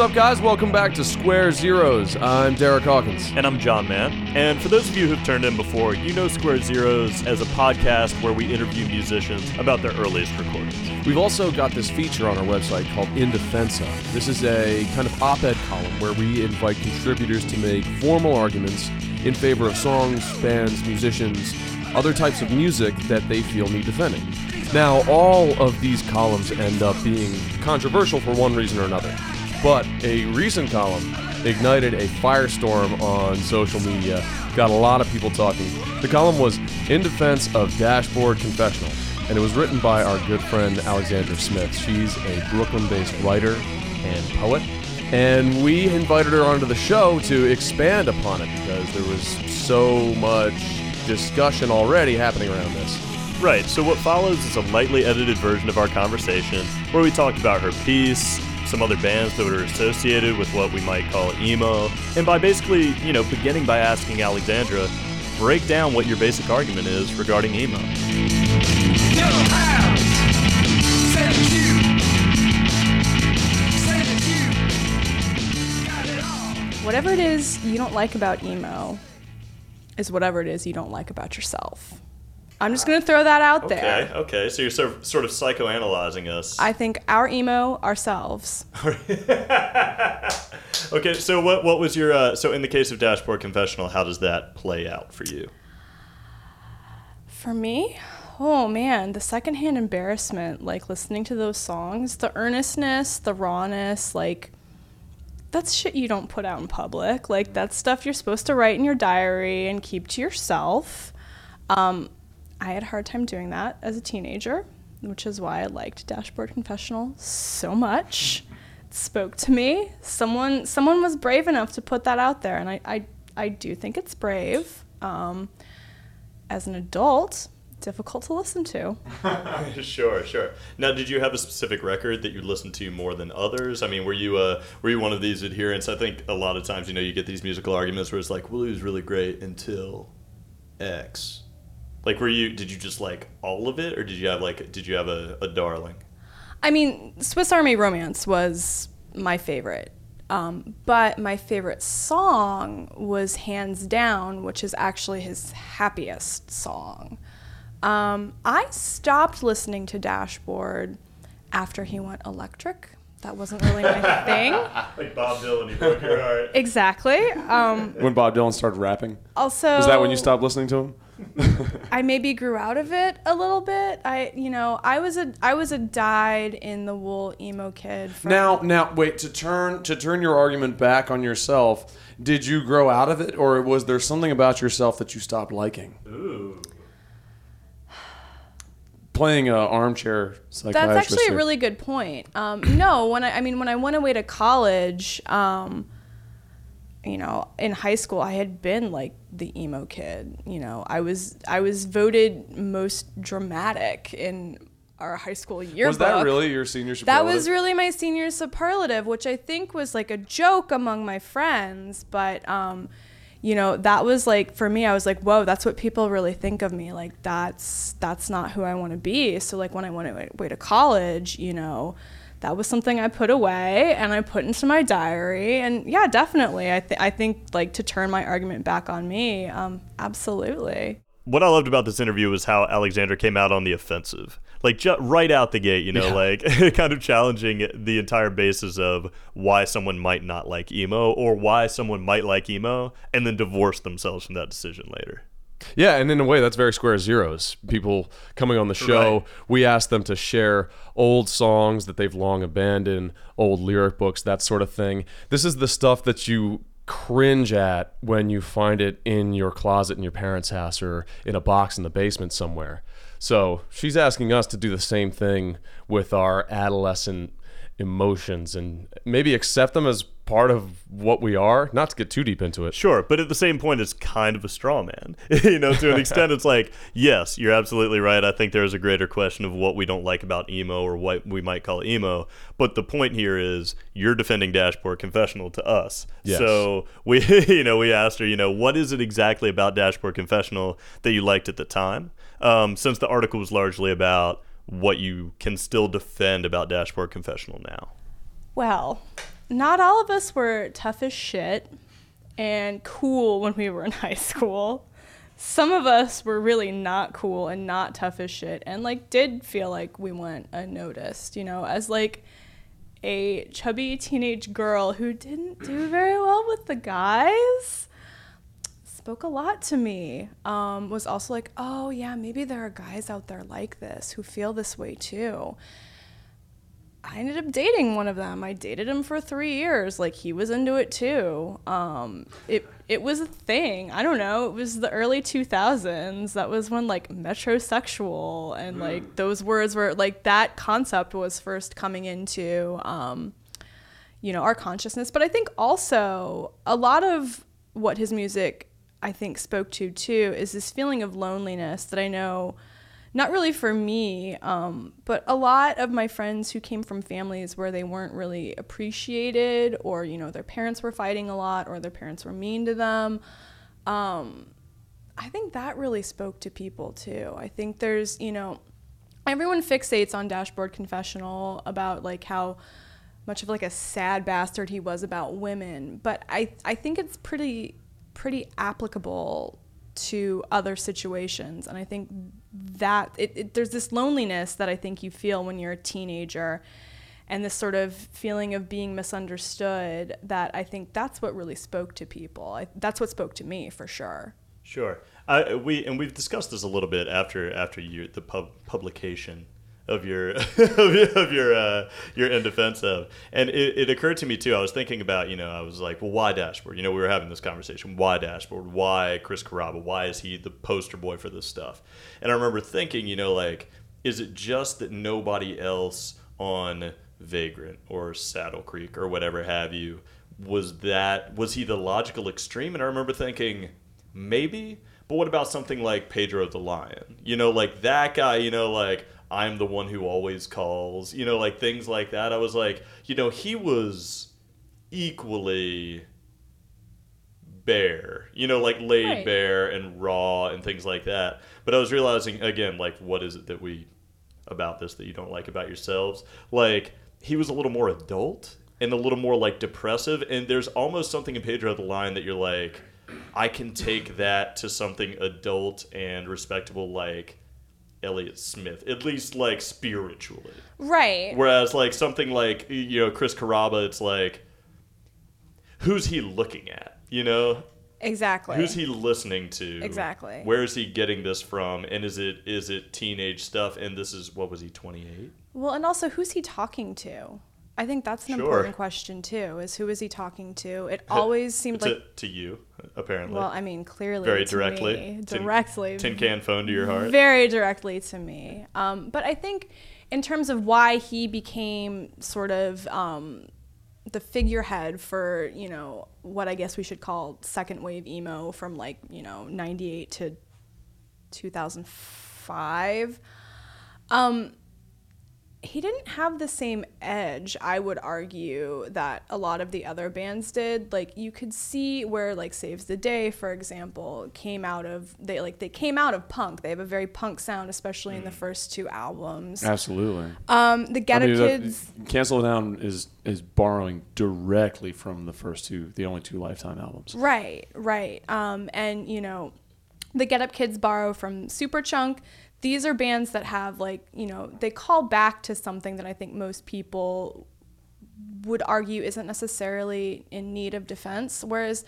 What's up, guys? Welcome back to Square Zeros. I'm Derek Hawkins. And I'm John Mann. And for those of you who've turned in before, you know Square Zeros as a podcast where we interview musicians about their earliest recordings. We've also got this feature on our website called In Defensa. This is a kind of op ed column where we invite contributors to make formal arguments in favor of songs, bands, musicians, other types of music that they feel need defending. Now, all of these columns end up being controversial for one reason or another. But a recent column ignited a firestorm on social media, got a lot of people talking. The column was In Defense of Dashboard Confessional, and it was written by our good friend Alexandra Smith. She's a Brooklyn based writer and poet. And we invited her onto the show to expand upon it because there was so much discussion already happening around this. Right, so what follows is a lightly edited version of our conversation where we talked about her piece, some other bands that were associated with what we might call emo, and by basically, you know, beginning by asking Alexandra, break down what your basic argument is regarding emo. Whatever it is you don't like about emo is whatever it is you don't like about yourself. I'm just gonna throw that out there. Okay, okay, so you're sort of, sort of psychoanalyzing us. I think our emo ourselves. okay, so what what was your uh, so in the case of Dashboard Confessional, how does that play out for you? For me, oh man, the secondhand embarrassment, like listening to those songs, the earnestness, the rawness, like that's shit you don't put out in public. Like that's stuff you're supposed to write in your diary and keep to yourself. Um, I had a hard time doing that as a teenager, which is why I liked Dashboard Confessional so much. It spoke to me. Someone someone was brave enough to put that out there, and I I, I do think it's brave. Um, as an adult, difficult to listen to. sure, sure. Now, did you have a specific record that you listened to more than others? I mean, were you uh, were you one of these adherents? I think a lot of times, you know, you get these musical arguments where it's like, "Well, he was really great until X." Like, were you? Did you just like all of it, or did you have like? Did you have a, a darling? I mean, Swiss Army Romance was my favorite. Um, but my favorite song was Hands Down, which is actually his happiest song. Um, I stopped listening to Dashboard after he went electric. That wasn't really my thing. like Bob Dylan, he broke your heart. Exactly. Um, When Bob Dylan started rapping, also, was that when you stopped listening to him? I maybe grew out of it a little bit. I, you know, I was a I was a dyed in the wool emo kid. Now, now, wait to turn to turn your argument back on yourself. Did you grow out of it, or was there something about yourself that you stopped liking? Ooh. Playing a armchair psychiatrist. That's actually a really good point. Um, no, when I, I mean, when I went away to college, um, you know, in high school, I had been like the emo kid. You know, I was I was voted most dramatic in our high school yearbook. Was that really your senior superlative? That was really my senior superlative, which I think was like a joke among my friends. But, um, you know, that was like for me. I was like, "Whoa, that's what people really think of me. Like, that's that's not who I want to be." So, like, when I went away to college, you know, that was something I put away and I put into my diary. And yeah, definitely, I th- I think like to turn my argument back on me, um, absolutely. What I loved about this interview was how Alexandra came out on the offensive. Like ju- right out the gate, you know, like kind of challenging the entire basis of why someone might not like emo or why someone might like emo and then divorce themselves from that decision later. Yeah, and in a way, that's very Square Zeros. People coming on the show, Right. we ask them to share old songs that they've long abandoned, old lyric books, that sort of thing. This is the stuff that you cringe at when you find it in your closet in your parents' house or in a box in the basement somewhere. So she's asking us to do the same thing with our adolescent emotions and maybe accept them as part of what we are, not to get too deep into it. Sure, but at the same point, it's kind of a straw man. you know, to an extent, it's like, yes, you're absolutely right. I think there's a greater question of what we don't like about emo or what we might call emo. But the point here is you're defending Dashboard Confessional to us. Yes. So we, you know, we asked her, you know, what is it exactly about Dashboard Confessional that you liked at the time? Um, since the article was largely about what you can still defend about Dashboard Confessional now. Well, not all of us were tough as shit and cool when we were in high school. Some of us were really not cool and not tough as shit and like did feel like we went unnoticed, you know, as like a chubby teenage girl who didn't do very well with the guys spoke a lot to me um, was also like oh yeah maybe there are guys out there like this who feel this way too I ended up dating one of them. I dated him for three years. Like he was into it too. Um, it it was a thing. I don't know. It was the early two thousands. That was when like metrosexual and like those words were like that concept was first coming into um, you know our consciousness. But I think also a lot of what his music I think spoke to too is this feeling of loneliness that I know not really for me, um, but a lot of my friends who came from families where they weren't really appreciated, or you know their parents were fighting a lot, or their parents were mean to them. Um, I think that really spoke to people too. I think there's you know everyone fixates on Dashboard Confessional about like how much of like a sad bastard he was about women, but I I think it's pretty pretty applicable to other situations. And I think that it, it, there's this loneliness that I think you feel when you're a teenager and this sort of feeling of being misunderstood that I think that's what really spoke to people. I, that's what spoke to me for sure. Sure. I, we and we've discussed this a little bit after after you, the pub, publication of your of your uh, your in defense of. And it, it, occurred to me too. I was thinking about you know I was like, well, why dashboard? You know, we were having this conversation. Why dashboard? Why Chris Carrabba? Why is he the poster boy for this stuff? And I remember thinking, you know, like, is it just that nobody else on Vagrant or Saddle Creek or whatever have you was that was he the logical extreme? And I remember thinking maybe. But what about something like Pedro the Lion? You know, like that guy, you know, like I'm the one who always calls, you know, like things like that. I was like, you know, he was equally bare, you know, like laid right. bare and raw and things like that. But I was realizing again, like, what is it that we about this that you don't like about yourselves? Like, he was a little more adult and a little more like depressive. And there's almost something in Pedro the Lion that you're like, I can take that to something adult and respectable, like Elliott Smith, at least like spiritually. Right. Whereas like something like you know Chris Carrabba, it's like who's he looking at? You know. Exactly. Who's he listening to? Exactly. Where is he getting this from? And is it is it teenage stuff? And this is what was he twenty eight? Well, and also who's he talking to? I think that's an sure. important question too. Is who is he talking to? It always seemed to, like to you, apparently. Well, I mean, clearly very directly, me, directly, tin, tin, can phone to your heart. Very directly to me. Um, but I think, in terms of why he became sort of um, the figurehead for you know what I guess we should call second wave emo from like you know '98 to 2005. Um, he didn't have the same edge i would argue that a lot of the other bands did. Like you could see where like saves the day for example came out of they like they came out of punk. They have a very punk sound especially mm. in the mm. first two albums. Absolutely. Um the get I mean, kids Can't Slow Down is is borrowing directly from the first two the only two lifetime albums. Right right. Um and you know the Get Up Kids borrow from Superchunk these are bands that have like you know they call back to something that i think most people would argue isn't necessarily in need of defense whereas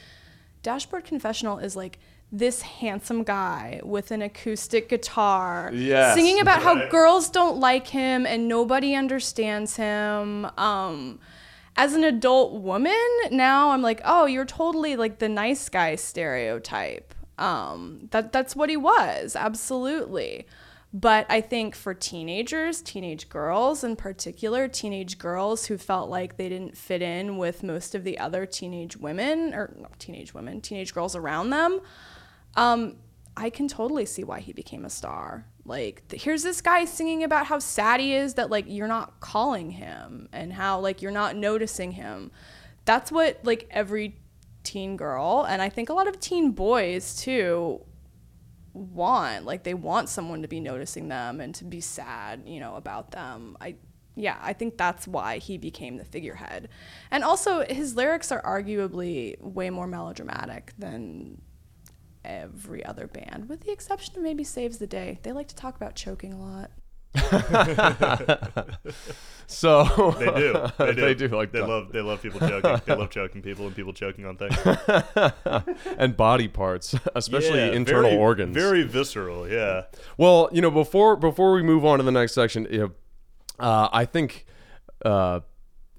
dashboard confessional is like this handsome guy with an acoustic guitar yes. singing about how girls don't like him and nobody understands him. Um, as an adult woman now i'm like oh you're totally like the nice guy stereotype um, that that's what he was absolutely but I think for teenagers, teenage girls in particular, teenage girls who felt like they didn't fit in with most of the other teenage women, or teenage women, teenage girls around them, um, I can totally see why he became a star. Like, th- here's this guy singing about how sad he is that, like, you're not calling him and how, like, you're not noticing him. That's what, like, every teen girl, and I think a lot of teen boys too, want like they want someone to be noticing them and to be sad you know about them i yeah, I think that's why he became the figurehead. And also, his lyrics are arguably way more melodramatic than every other band, with the exception of maybe Saves the Day. They like to talk about choking a lot. So They do. They do. they do like they that. love they love people choking. they love choking people and people choking on things. and body parts, especially Yeah, internal very- organs. Very visceral. Yeah. Well, you know, before before we move on to the next section, you know, uh, I think uh,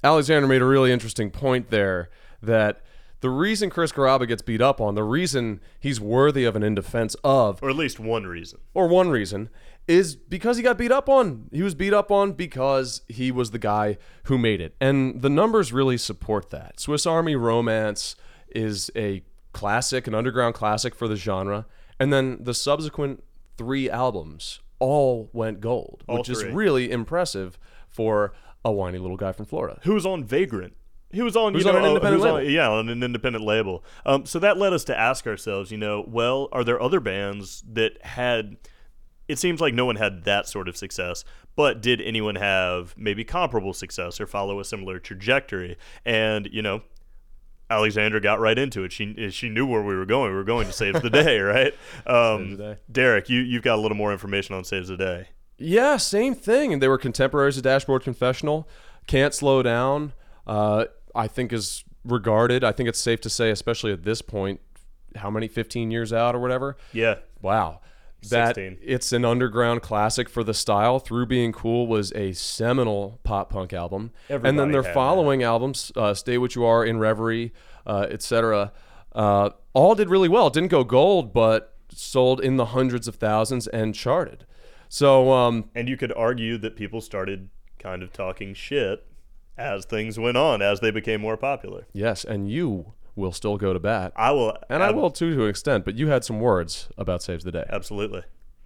Alexandra made a really interesting point there that the reason Chris Carrabba gets beat up on, the reason he's worthy of an in defense of, Or at least one reason. or one reason, is because he got beat up on. He was beat up on because he was the guy who made it. And the numbers really support that. Swiss Army Romance is a classic, an underground classic for the genre. And then the subsequent three albums all went gold, All which is really impressive for a whiny little guy from Florida. Who was on Vagrant? He was on, Who's you on an independent who's on- label. yeah, on an independent label. Um, so that led us to ask ourselves, you know, well, are there other bands that had? It seems like no one had that sort of success, but did anyone have maybe comparable success or follow a similar trajectory? And you know, Alexandra got right into it. She she knew where we were going. We were going to save the Day, right? Um, the Day. Derek, you you've got a little more information on Saves the Day. Yeah, same thing. And they were contemporaries of Dashboard Confessional. Can't Slow Down, uh, I think, is regarded. I think it's safe to say, especially at this point, how many, 15 years out or whatever? Yeah, Wow. That 16. it's an underground classic for the style. Through Being Cool was a seminal pop punk album, and then their had following albums, uh, "Stay What You Are," "In Reverie," uh, etc., uh, all did really well. Didn't go gold, but sold in the hundreds of thousands and charted. So um, And you could argue that people started kind of talking shit as things went on, as they became more popular. Yes, and you will still go to bat. I will, And I ab- will too to an extent, but you had some words about Saves the Day. absolutely.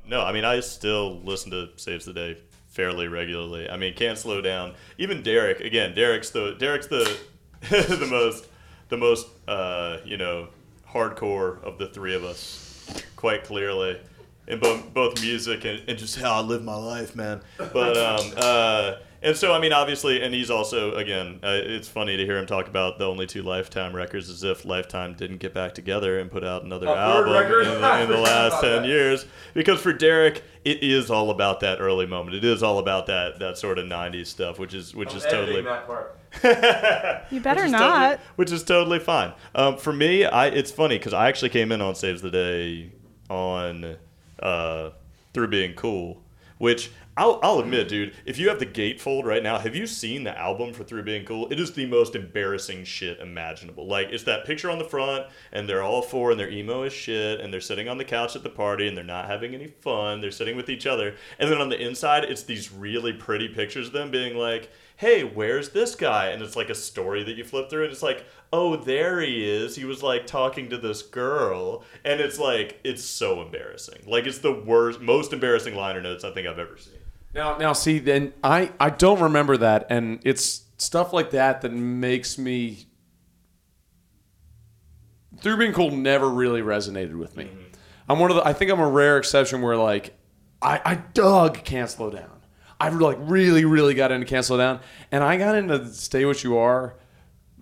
No, I mean I still listen to Saves the Day fairly regularly. I mean, can't slow down. Even Derek, again, Derek's the Derek's the the most the most uh, you know hardcore of the three of us, quite clearly. In both, both music and, and just how I live my life, man. But um, uh, and so I mean, obviously, and he's also again, uh, it's funny to hear him talk about the only two Lifetime records as if Lifetime didn't get back together and put out another third album in the, in the last ten years. Because for Derek, it is all about that early moment. It is all about that that sort of '90s stuff, which is which is totally You better which is not. Totally, which is totally fine. Um, for me, I it's funny because I actually came in on Saves the Day on uh, through being cool, which I'll, I'll admit, dude. If you have the gatefold right now, have you seen the album for Through Being Cool? It is the most embarrassing shit imaginable. Like it's that picture on the front, and they're all four, and they're emo as shit, and they're sitting on the couch at the party, and they're not having any fun. They're sitting with each other, and then on the inside, it's these really pretty pictures of them being like hey, where's this guy? And it's like a story that you flip through, and it's like, oh, there he is. He was like talking to this girl, and it's like, it's so embarrassing. Like, it's the worst, most embarrassing liner notes I think I've ever seen. Now, now, see, then I I don't remember that, and it's stuff like that that makes me. Through being cool never really resonated with me. Mm-hmm. I'm one of the. I think I'm a rare exception where like, I I dug Can't Slow Down. I like really really got into Can't Slow Down, and I got into Stay What You Are.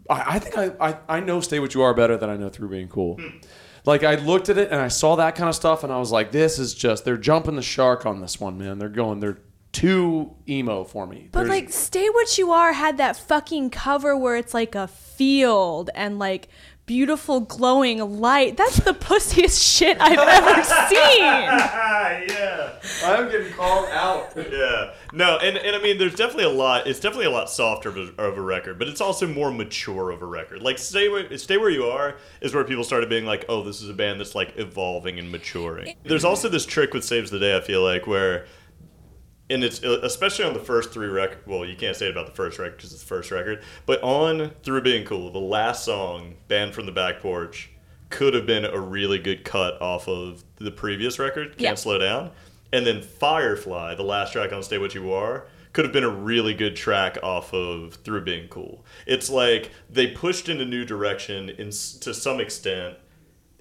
I, I think I, I I know Stay What You Are better than I know Through Being Cool. Hmm. Like I looked at it and I saw that kind of stuff, and I was like, "This is just they're jumping the shark on this one, man. They're going, they're too emo for me." But There's- like, Stay What You Are had that fucking cover where it's like a field and like beautiful glowing light. That's the pussiest shit I've ever seen. yeah. I'm getting called out. Yeah. No, and, and I mean, there's definitely a lot. It's definitely a lot softer of a, of a record, but it's also more mature of a record. Like stay where stay where you are is where people started being like, oh, this is a band that's like evolving and maturing. There's also this trick with Saves the Day. I feel like where. And it's uh, especially on the first three record. Well, you can't say it about the first record because it's the first record. But on "Through Being Cool," the last song, "Banned from the Back Porch," could have been a really good cut off of the previous record, "Can't Yeah. Slow Down." And then Firefly, the last track on Stay What You Are, could have been a really good track off of Through Being Cool. It's like they pushed in a new direction in, to some extent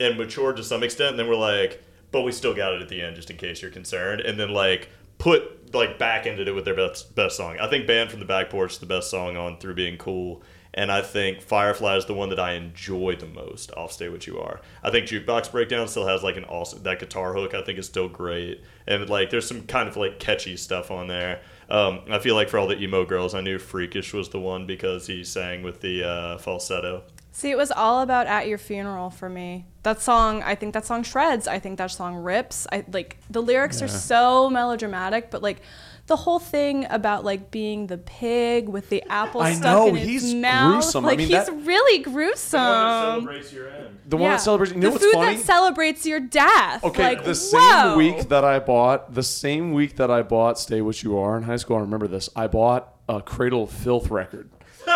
and matured to some extent, and then we're like, but we still got it at the end just in case you're concerned. And then like put like back ended it with their best best song. I think "Banned from the Back Porch" is the best song on "Through Being Cool." And I think Firefly is the one that I enjoy the most off Stay What You Are. I think Jukebox Breakdown still has like an awesome, that guitar hook I think is still great. And like there's some kind of like catchy stuff on there. Um, I feel like for all the emo girls, I knew Freakish was the one because he sang with the uh, falsetto. See, it was all about "At Your Funeral" for me. That song, I think that song shreds. I think that song rips. I like the lyrics are so melodramatic, but like the whole thing about like being the pig with the apple I stuck know, in its he's mouth. gruesome. I Like mean, he's that- really gruesome. your end. The one Yeah. that celebrates. You know the what's food funny? that celebrates your death. Okay, like, the same week that I bought, the same week that I bought "Stay What You Are" in high school, I remember this. I bought a Cradle of Filth record.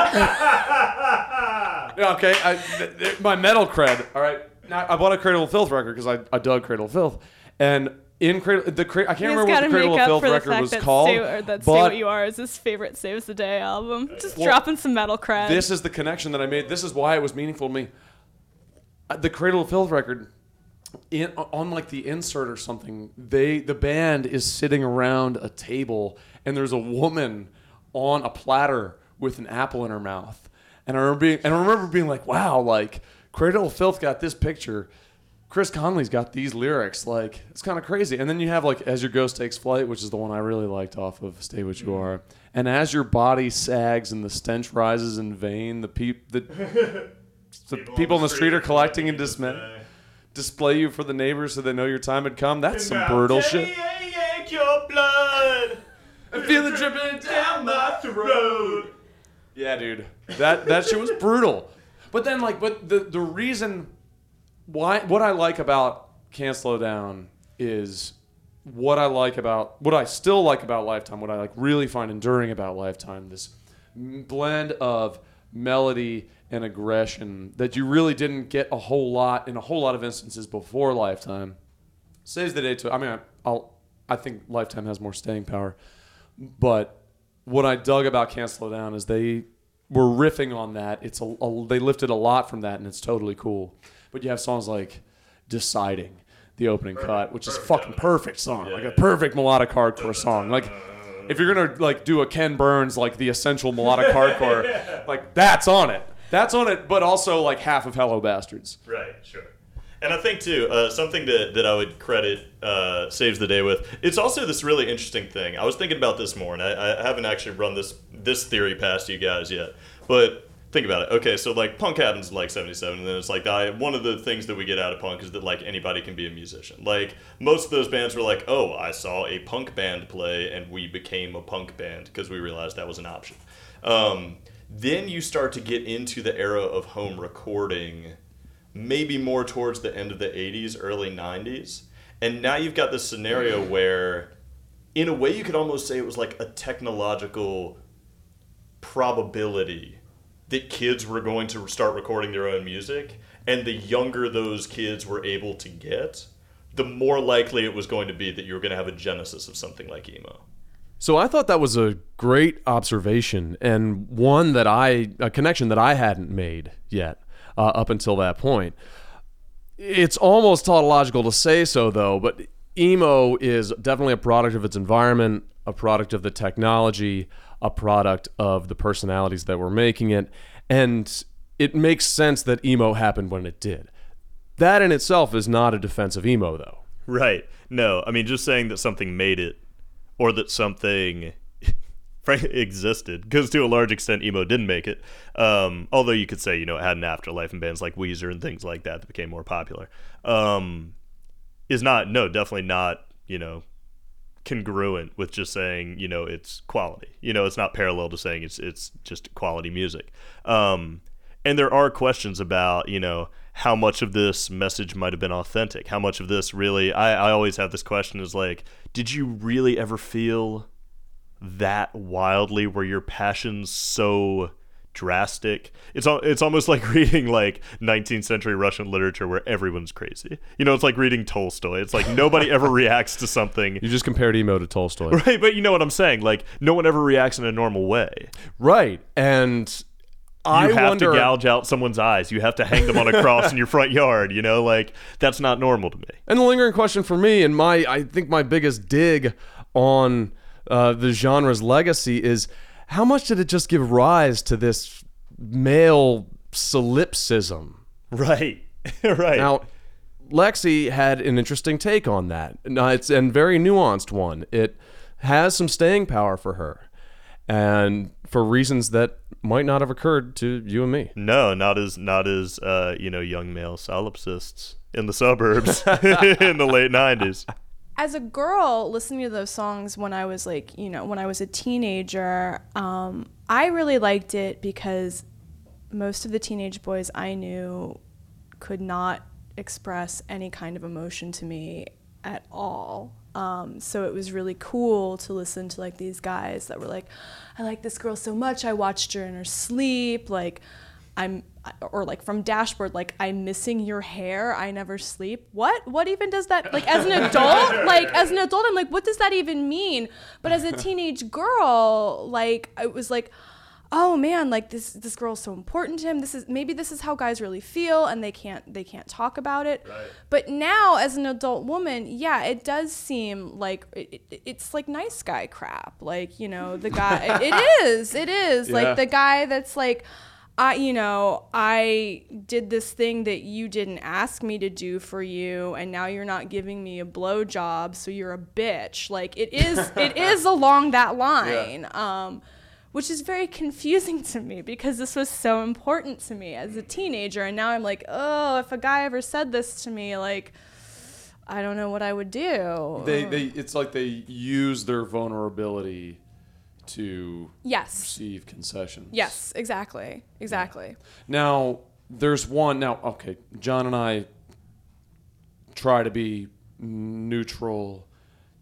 okay, I, th- th- my metal cred. All right, now I bought a Cradle of Filth record because I, I dug Cradle of Filth, and in Cradle, the cra- I can't He's remember what the Cradle of Filth record was called. Stay, or that Stay What You Are is his favorite Saves the Day album. Just Well, dropping some metal cred. this is the connection that I made. This is why it was meaningful to me. Uh, The Cradle of Filth record, in, on like the insert or something, they the band is sitting around a table and there's a woman on a platter with an apple in her mouth. And I remember being, and I remember being like, wow, like Cradle of Filth got this picture. Chris Conley's got these lyrics. Like, it's kind of crazy. And then you have like As Your Ghost Takes Flight, which is the one I really liked off of Stay What You Are. And as your body sags and the stench rises in vain, the peop the, the people, in the street are collecting and dismay. Display you for the neighbors so they know your time had come. That's some brutal shit. Your blood. I feel it dripping down my throat. Yeah, dude. That that shit was brutal. But then like but the the reason why what I like about Can't Slow Down is what I like about what I still like about Lifetime, what I like really find enduring about Lifetime, this blend of melody and aggression that you really didn't get a whole lot in a whole lot of instances before Lifetime. Saves the day to I mean I, I'll I think Lifetime has more staying power. But what I dug about Can't Slow Down is they were riffing on that. It's a, a they lifted a lot from that, and it's totally cool. But you have songs like "Deciding," the opening cut, which is a fucking perfect song, like a perfect melodic hardcore song. Like if you're gonna like do a Ken Burns like the essential melodic hardcore, like that's on it. That's on it, but also like half of Hello Bastards. Right, sure. And I think too, uh, something that, that I would credit uh, Saves the Day with. It's also this really interesting thing. I was thinking about this more, and I, I haven't actually run this this theory past you guys yet. But think about it. Okay, so like punk happens in like '77, and then it's like I, one of the things that we get out of punk is that like anybody can be a musician. Like most of those bands were like, oh, I saw a punk band play, and we became a punk band because we realized that was an option. Um, then you start to get into the era of home recording maybe more towards the end of the 80s, early 90s. And now you've got this scenario mm. where, in a way, you could almost say it was like a technological probability that kids were going to start recording their own music. And the younger those kids were able to get, the more likely it was going to be that you were going to have a genesis of something like emo. So I thought that was a great observation and one that I a connection that I hadn't made yet uh, up until that point. It's almost tautological to say so though, but emo is definitely a product of its environment, a product of the technology, a product of the personalities that were making it, and it makes sense that emo happened when it did. That in itself is not a defense of emo though. Right. No, I mean, just saying that something made it or that something existed, because to a large extent, emo didn't make it. Um, although you could say, you know, it had an afterlife in bands like Weezer and things like that that became more popular. Um, is not, no, definitely not, you know, congruent with just saying, you know, it's quality. You know, it's not parallel to saying it's it's just quality music. Um, and there are questions about, you know, how much of this message might have been authentic. How much of this really I, I always have this question is like, did you really ever feel that wildly were your passions so drastic. It's it's almost like reading like 19th century russian literature where everyone's crazy. You know it's like reading tolstoy. It's like nobody ever reacts to something You just compared emo to Tolstoy. right but you know what i'm saying? Like no one ever reacts in a normal way. Right. And you I have wonder, to gouge out someone's eyes. You have to hang them on a cross in your front yard you know? Like that's not normal to me. And the lingering question for me, and my I think my biggest dig on uh, the genre's legacy is how much did it just give rise to this male solipsism? Right. right. Now, Lexi had an interesting take on that. Now, it's and very nuanced one. It has some staying power for her, and for reasons that might not have occurred to you and me. no, not as not as uh, you know young male solipsists in the suburbs in the late '90s. As a girl listening to those songs when I was like, you know, when I was a teenager, um, I really liked it because most of the teenage boys I knew could not express any kind of emotion to me at all. Um, so it was really cool to listen to like these guys that were like, I like this girl so much. I watched her in her sleep. Like, I'm, or like from Dashboard, like I'm missing your hair. I never sleep. What? What even does that? Like as an adult, like as an adult, I'm like, what does that even mean? But as a teenage girl, like I was like, oh man, like this this girl's so important to him. This is maybe this is how guys really feel, and they can't they can't talk about it. But now, as an adult woman, yeah, it does seem like it, it, it's like nice guy crap. Like you know, the guy. it is. It is Yeah. like the guy that's like. I, you know, I did this thing that you didn't ask me to do for you, and now you're not giving me a blowjob, so you're a bitch. Like it is, it is along that line, um, which is very confusing to me because this was so important to me as a teenager, and now I'm like, oh, if a guy ever said this to me, like, I don't know what I would do. They, they, it's like they use their vulnerability to yes, receive concessions. yes, exactly, exactly. Now, there's one. Now, okay, John and I try to be neutral,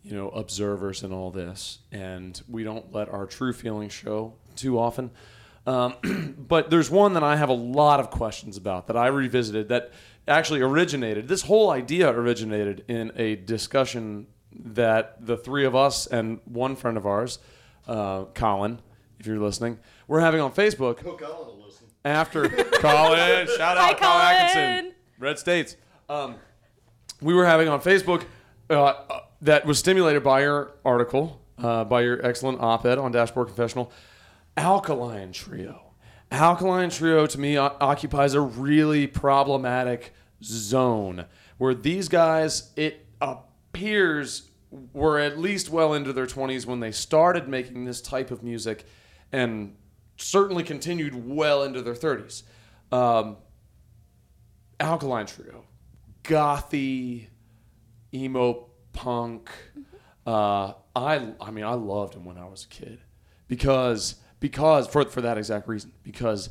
you know, observers in all this, and we don't let our true feelings show too often. Um, but there's one that I have a lot of questions about that I revisited that actually originated. This whole idea originated in a discussion that the three of us and one friend of ours, uh, Colin, if you're listening, we're having on Facebook Hope Colin will listen. after Colin. Shout out Hi, Colin Atkinson, Red States. Um, we were having on Facebook uh, uh, that was stimulated by your article, uh, by your excellent op-ed on Dashboard Confessional. Alkaline Trio. Alkaline Trio to me o- occupies a really problematic zone where these guys, it appears, were at least well into their 20s when they started making this type of music and certainly continued well into their 30s. Um, Alkaline Trio, gothy, emo punk. Uh, I I mean I loved them when I was a kid because because for for that exact reason because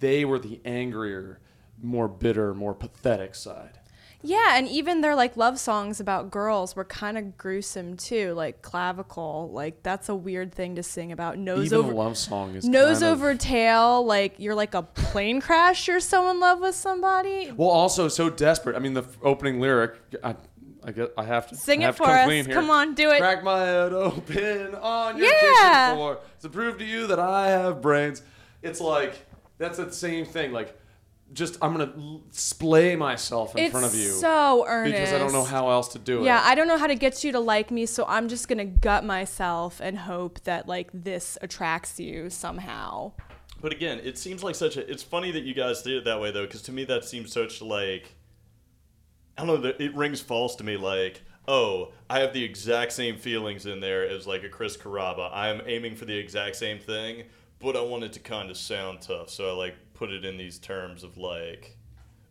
they were the angrier, more bitter, more pathetic side. Yeah, and even their like love songs about girls were kind of gruesome too, like clavicle. Like that's a weird thing to sing about. Nose Even over a love song is nose kind of- over tail. Like you're like a plane crash. You're so in love with somebody. Well, also so desperate. I mean, the f- opening lyric. I, I get. I have to Sing it for come us. here. Come on, do it. Crack my head open on your Yeah. kitchen floor to prove to you that I have brains. It's like that's the same thing. Like, just I'm gonna l- splay myself in It's front of you so earnest. because I don't know how else to do it. Yeah, I don't know how to get you to like me, so I'm just gonna gut myself and hope that like this attracts you somehow. But again, it seems like such a. It's funny that you guys did it that way though, because to me that seems such like. I don't know. It rings false to me. Like, oh, I have the exact same feelings in there as like a Chris Carrabba. I am aiming for the exact same thing, but I want it to kind of sound tough, so I like put it in these terms of like.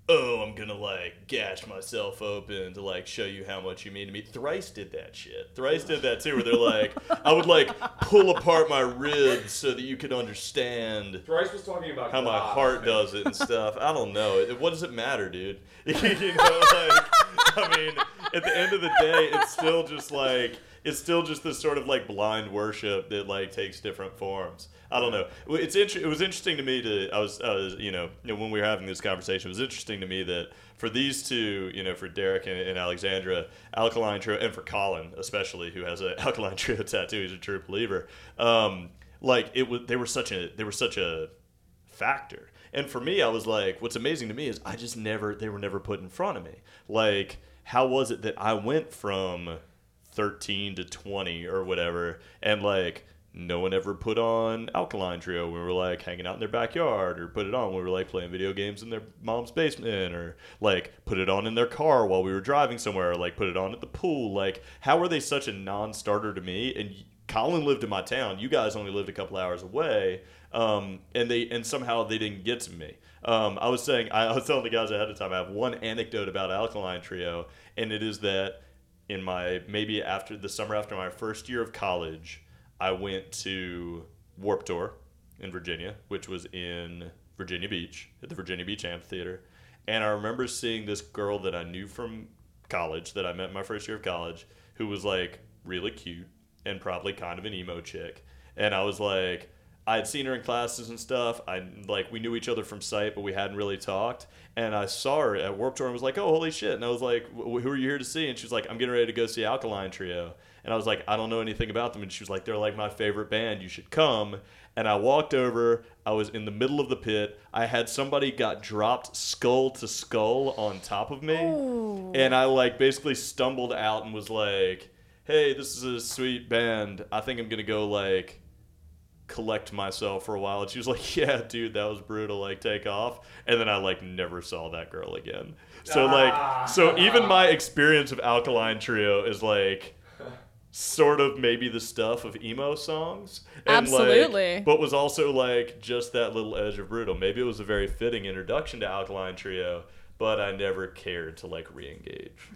Oh, I'm gonna like gash myself open to like show you how much you mean to me. Thrice did that shit. Thrice did that too, where they're like, I would like pull apart my ribs so that you could understand Thrice was talking about how my God. heart does it and stuff. I don't know. It- What does it matter, dude? you know, like, I mean, at the end of the day, it's still just like it's still just this sort of like blind worship that like takes different forms. I don't know. It's inter- it was interesting to me to I was, I was you know when we were having this conversation, it was interesting to me that for these two, you know, for Derek and, and Alexandra, Alkaline Trio, and for Colin especially, who has an Alkaline Trio tattoo, he's a true believer. Um, like it was, they were such a they were such a factor. And for me, I was like, what's amazing to me is I just never, they were never put in front of me. Like, how was it that I went from 13 to 20 or whatever, and like no one ever put on Alkaline Trio. We were like hanging out in their backyard, or put it on. We were like playing video games in their mom's basement, or like put it on in their car while we were driving somewhere, or like put it on at the pool. Like, how are they such a non-starter to me? And Colin lived in my town. You guys only lived a couple hours away, um, and they and somehow they didn't get to me. Um, I was saying, I, I was telling the guys ahead of time. I have one anecdote about Alkaline Trio, and it is that in my maybe after the summer after my first year of college, I went to Warped Tour in Virginia, which was in Virginia Beach at the Virginia Beach Amphitheater, and I remember seeing this girl that I knew from college that I met my first year of college, who was like really cute and probably kind of an emo chick, and I was like I had seen her in classes and stuff. I like we knew each other from sight, but we hadn't really talked. And I saw her at Warped Tour and was like, "Oh, holy shit!" And I was like, "Who are you here to see?" And she was like, "I'm getting ready to go see Alkaline Trio." And I was like, "I don't know anything about them." And she was like, "They're like my favorite band. You should come." And I walked over. I was in the middle of the pit. I had somebody got dropped skull to skull on top of me, Ooh. and I like basically stumbled out and was like, "Hey, this is a sweet band. I think I'm gonna go like." Collect myself for a while and she was like yeah dude that was brutal like take off. And then i like never saw that girl again. So ah. like so even my experience of alkaline trio is like sort of maybe the stuff of emo songs and Absolutely. like, but was also like just that little edge of brutal. Maybe it was a very fitting introduction to alkaline trio but i never cared to like re-engage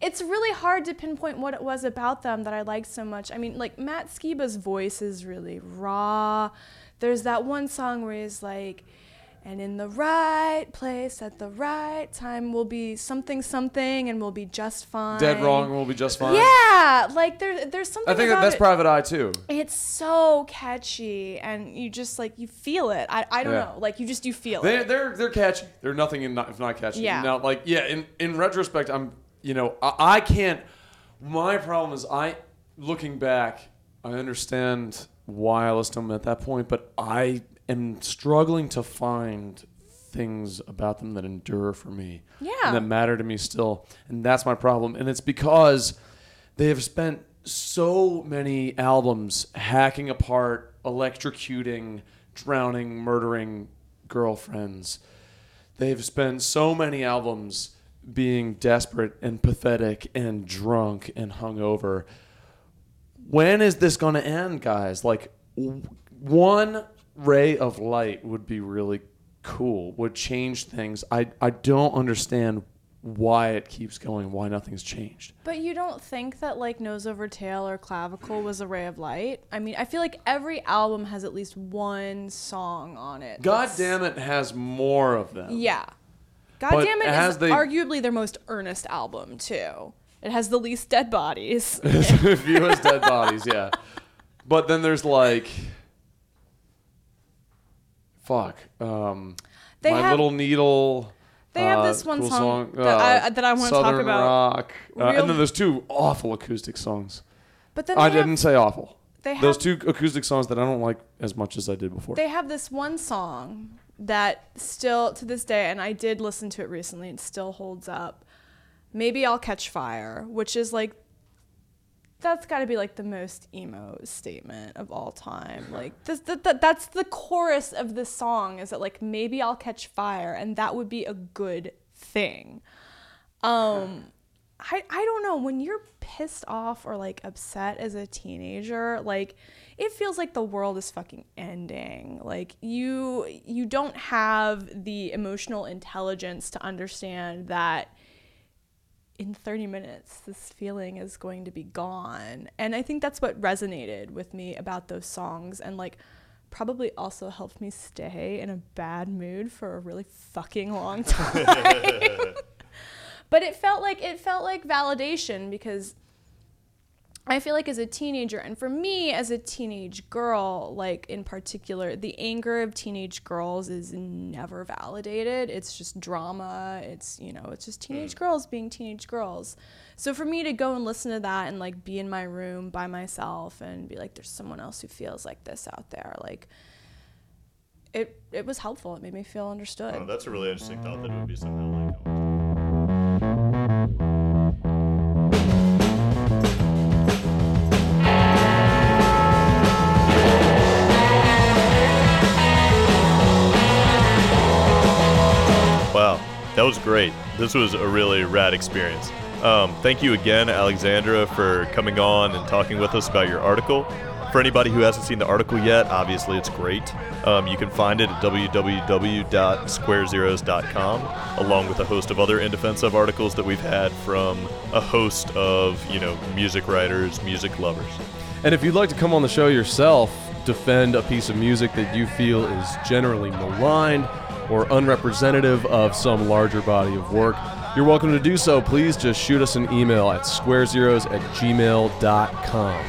it's really hard to pinpoint what it was about them that I liked so much. I mean, like Matt Skiba's voice is really raw. There's that one song where he's like, and in the right place at the right time will be something something and we'll be just fine. Dead wrong will be just fine. Yeah, like there, there's something. I think that's it. Private Eye too. It's so catchy, and you just like you feel it. I, I don't Yeah. know, like you just you feel They it. they're they're catchy. They're nothing in not, if not catchy. Yeah. Now like yeah, in in retrospect, I'm you know I, I can't. My problem is I looking back, I understand why I listened to them at that point, but I am struggling to find things about them that endure for me. Yeah. And that matter to me still, and that's my problem. And it's because they have spent so many albums hacking apart, electrocuting, drowning, murdering girlfriends. They've spent so many albums being desperate and pathetic and drunk and hungover. When is this going to end, guys? Like, w- one ray of light would be really cool, would change things. I, I don't understand why it keeps going, why nothing's changed. But you don't think that like Nose Over Tail or Clavicle was a ray of light? I mean, I feel like every album has at least one song on it. God that's- damn it has more of them. Yeah. God But damn it is they- arguably their most earnest album too. It has the least dead bodies. As dead bodies, yeah. But then there's like, fuck, um, They my have- little needle. They have uh, this one cool song uh, that I- that I wanna talk Southern about. Rock. Uh, Real- and then there's two awful acoustic songs. But then I have, didn't say awful. they have, Those two acoustic songs that I don't like as much as I did before. they have this one song that still to this day and I did listen to it recently it still holds up. Maybe I'll catch fire, which is like that's got to be like the most emo statement of all time. Like this, that, that, that's the chorus of the song is that like maybe I'll catch fire and that would be a good thing. Um I I don't know when you're pissed off or like upset as a teenager, like it feels like the world is fucking ending. Like you you don't have the emotional intelligence to understand that in 30 minutes this feeling is going to be gone. And I think that's what resonated with me about those songs and like probably also helped me stay in a bad mood for a really fucking long time. but it felt like it felt like validation because I feel like as a teenager, and for me as a teenage girl, like in particular, the anger of teenage girls is never validated. It's just drama. It's, you know, it's just teenage mm. girls being teenage girls. So for me to go and listen to that and like be in my room by myself and be like, there's someone else who feels like this out there, like, it, it was helpful. It made me feel understood. Oh, that's a really interesting thought that it would be somehow like. Great. This was a really rad experience. Um, thank you again, Alexandra, for coming on and talking with us about your article. For anybody who hasn't seen the article yet, obviously it's great. Um, you can find it at www.squarezeros.com, along with a host of other In Defense of articles that we've had from a host of, you know, music writers, music lovers. And if you'd like to come on the show yourself, defend a piece of music that you feel is generally maligned or unrepresentative of some larger body of work, you're welcome to do so. Please just shoot us an email at squarezeros at gmail.com.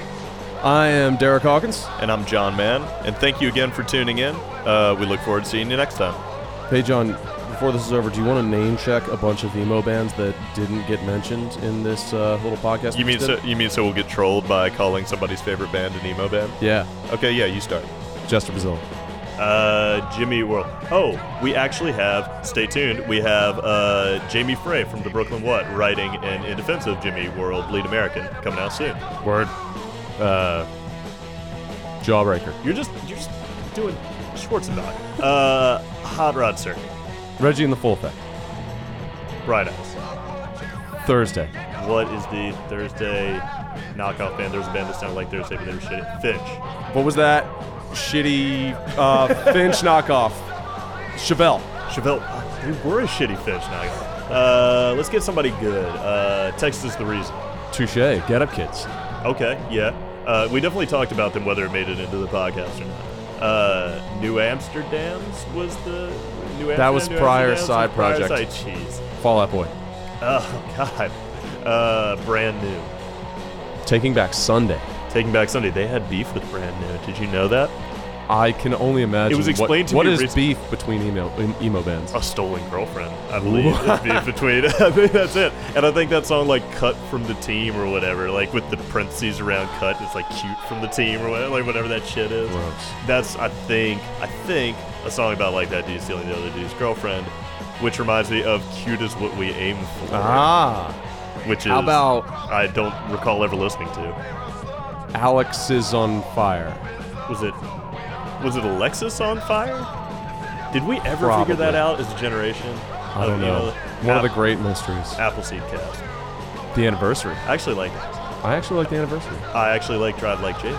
I am Derek Hawkins. And I'm John Mann, and thank you again for tuning in. Uh, we look forward to seeing you next time. Hey, John, before this is over, do you want to name check a bunch of emo bands that didn't get mentioned in this uh, little podcast? You mean so? You mean so we'll get trolled by calling somebody's favorite band an emo band? Yeah, Okay, yeah, you start. Jets to Brazil. Uh, Jimmy World. Oh, we actually have. Stay tuned. We have uh, Jamie Frey from the Brooklyn What writing an in defense of Jimmy World, Bleed American, coming out soon. Word. Uh, Jawbreaker. You're just you're just doing Schwarzenegger. Uh, Hot Rod Circuit, Reggie and the Full Effect. Bright Eyes. Thursday. What is the Thursday knockoff band? There's a band that sounded like Thursday, but they were shitty. Finch. What was that? Shitty uh, Finch knockoff. Chevelle. Chevelle, they were a shitty Finch knockoff. Uh, let's get somebody good. Uh, Texas the reason. Touche. Get up, kids. Okay, yeah. Uh, we definitely talked about them whether it made it into the podcast or not. Uh, New Amsterdams was the New Amsterdam. That was New prior Amsterdam's side was Pryor project. side- Jeez. Fall Out Boy. Oh God. Uh, brand new. Taking Back Sunday. Taking Back Sunday. They had beef with brand new. Did you know that? I can only imagine. It was what- explained to What me What is beef between emo, emo bands? A stolen girlfriend, I believe. beef between. I think that's it. And I think that song like cut from the team or whatever, like with the parentheses around cut, it's like cute from the team or whatever, like whatever that shit is. Gross. That's I think I think a song about like that dude stealing the other dude's girlfriend, which reminds me of "Cute is What We Aim For," Ah. which is How about I don't recall ever listening to. Alex is on fire? Was it was it Alexis on fire? Did we ever Probably. figure that out as a generation? I don't you know. One of the great mysteries. Appleseed cast. The anniversary. I actually like it. I actually like the anniversary. I actually like Drive Like Jehu.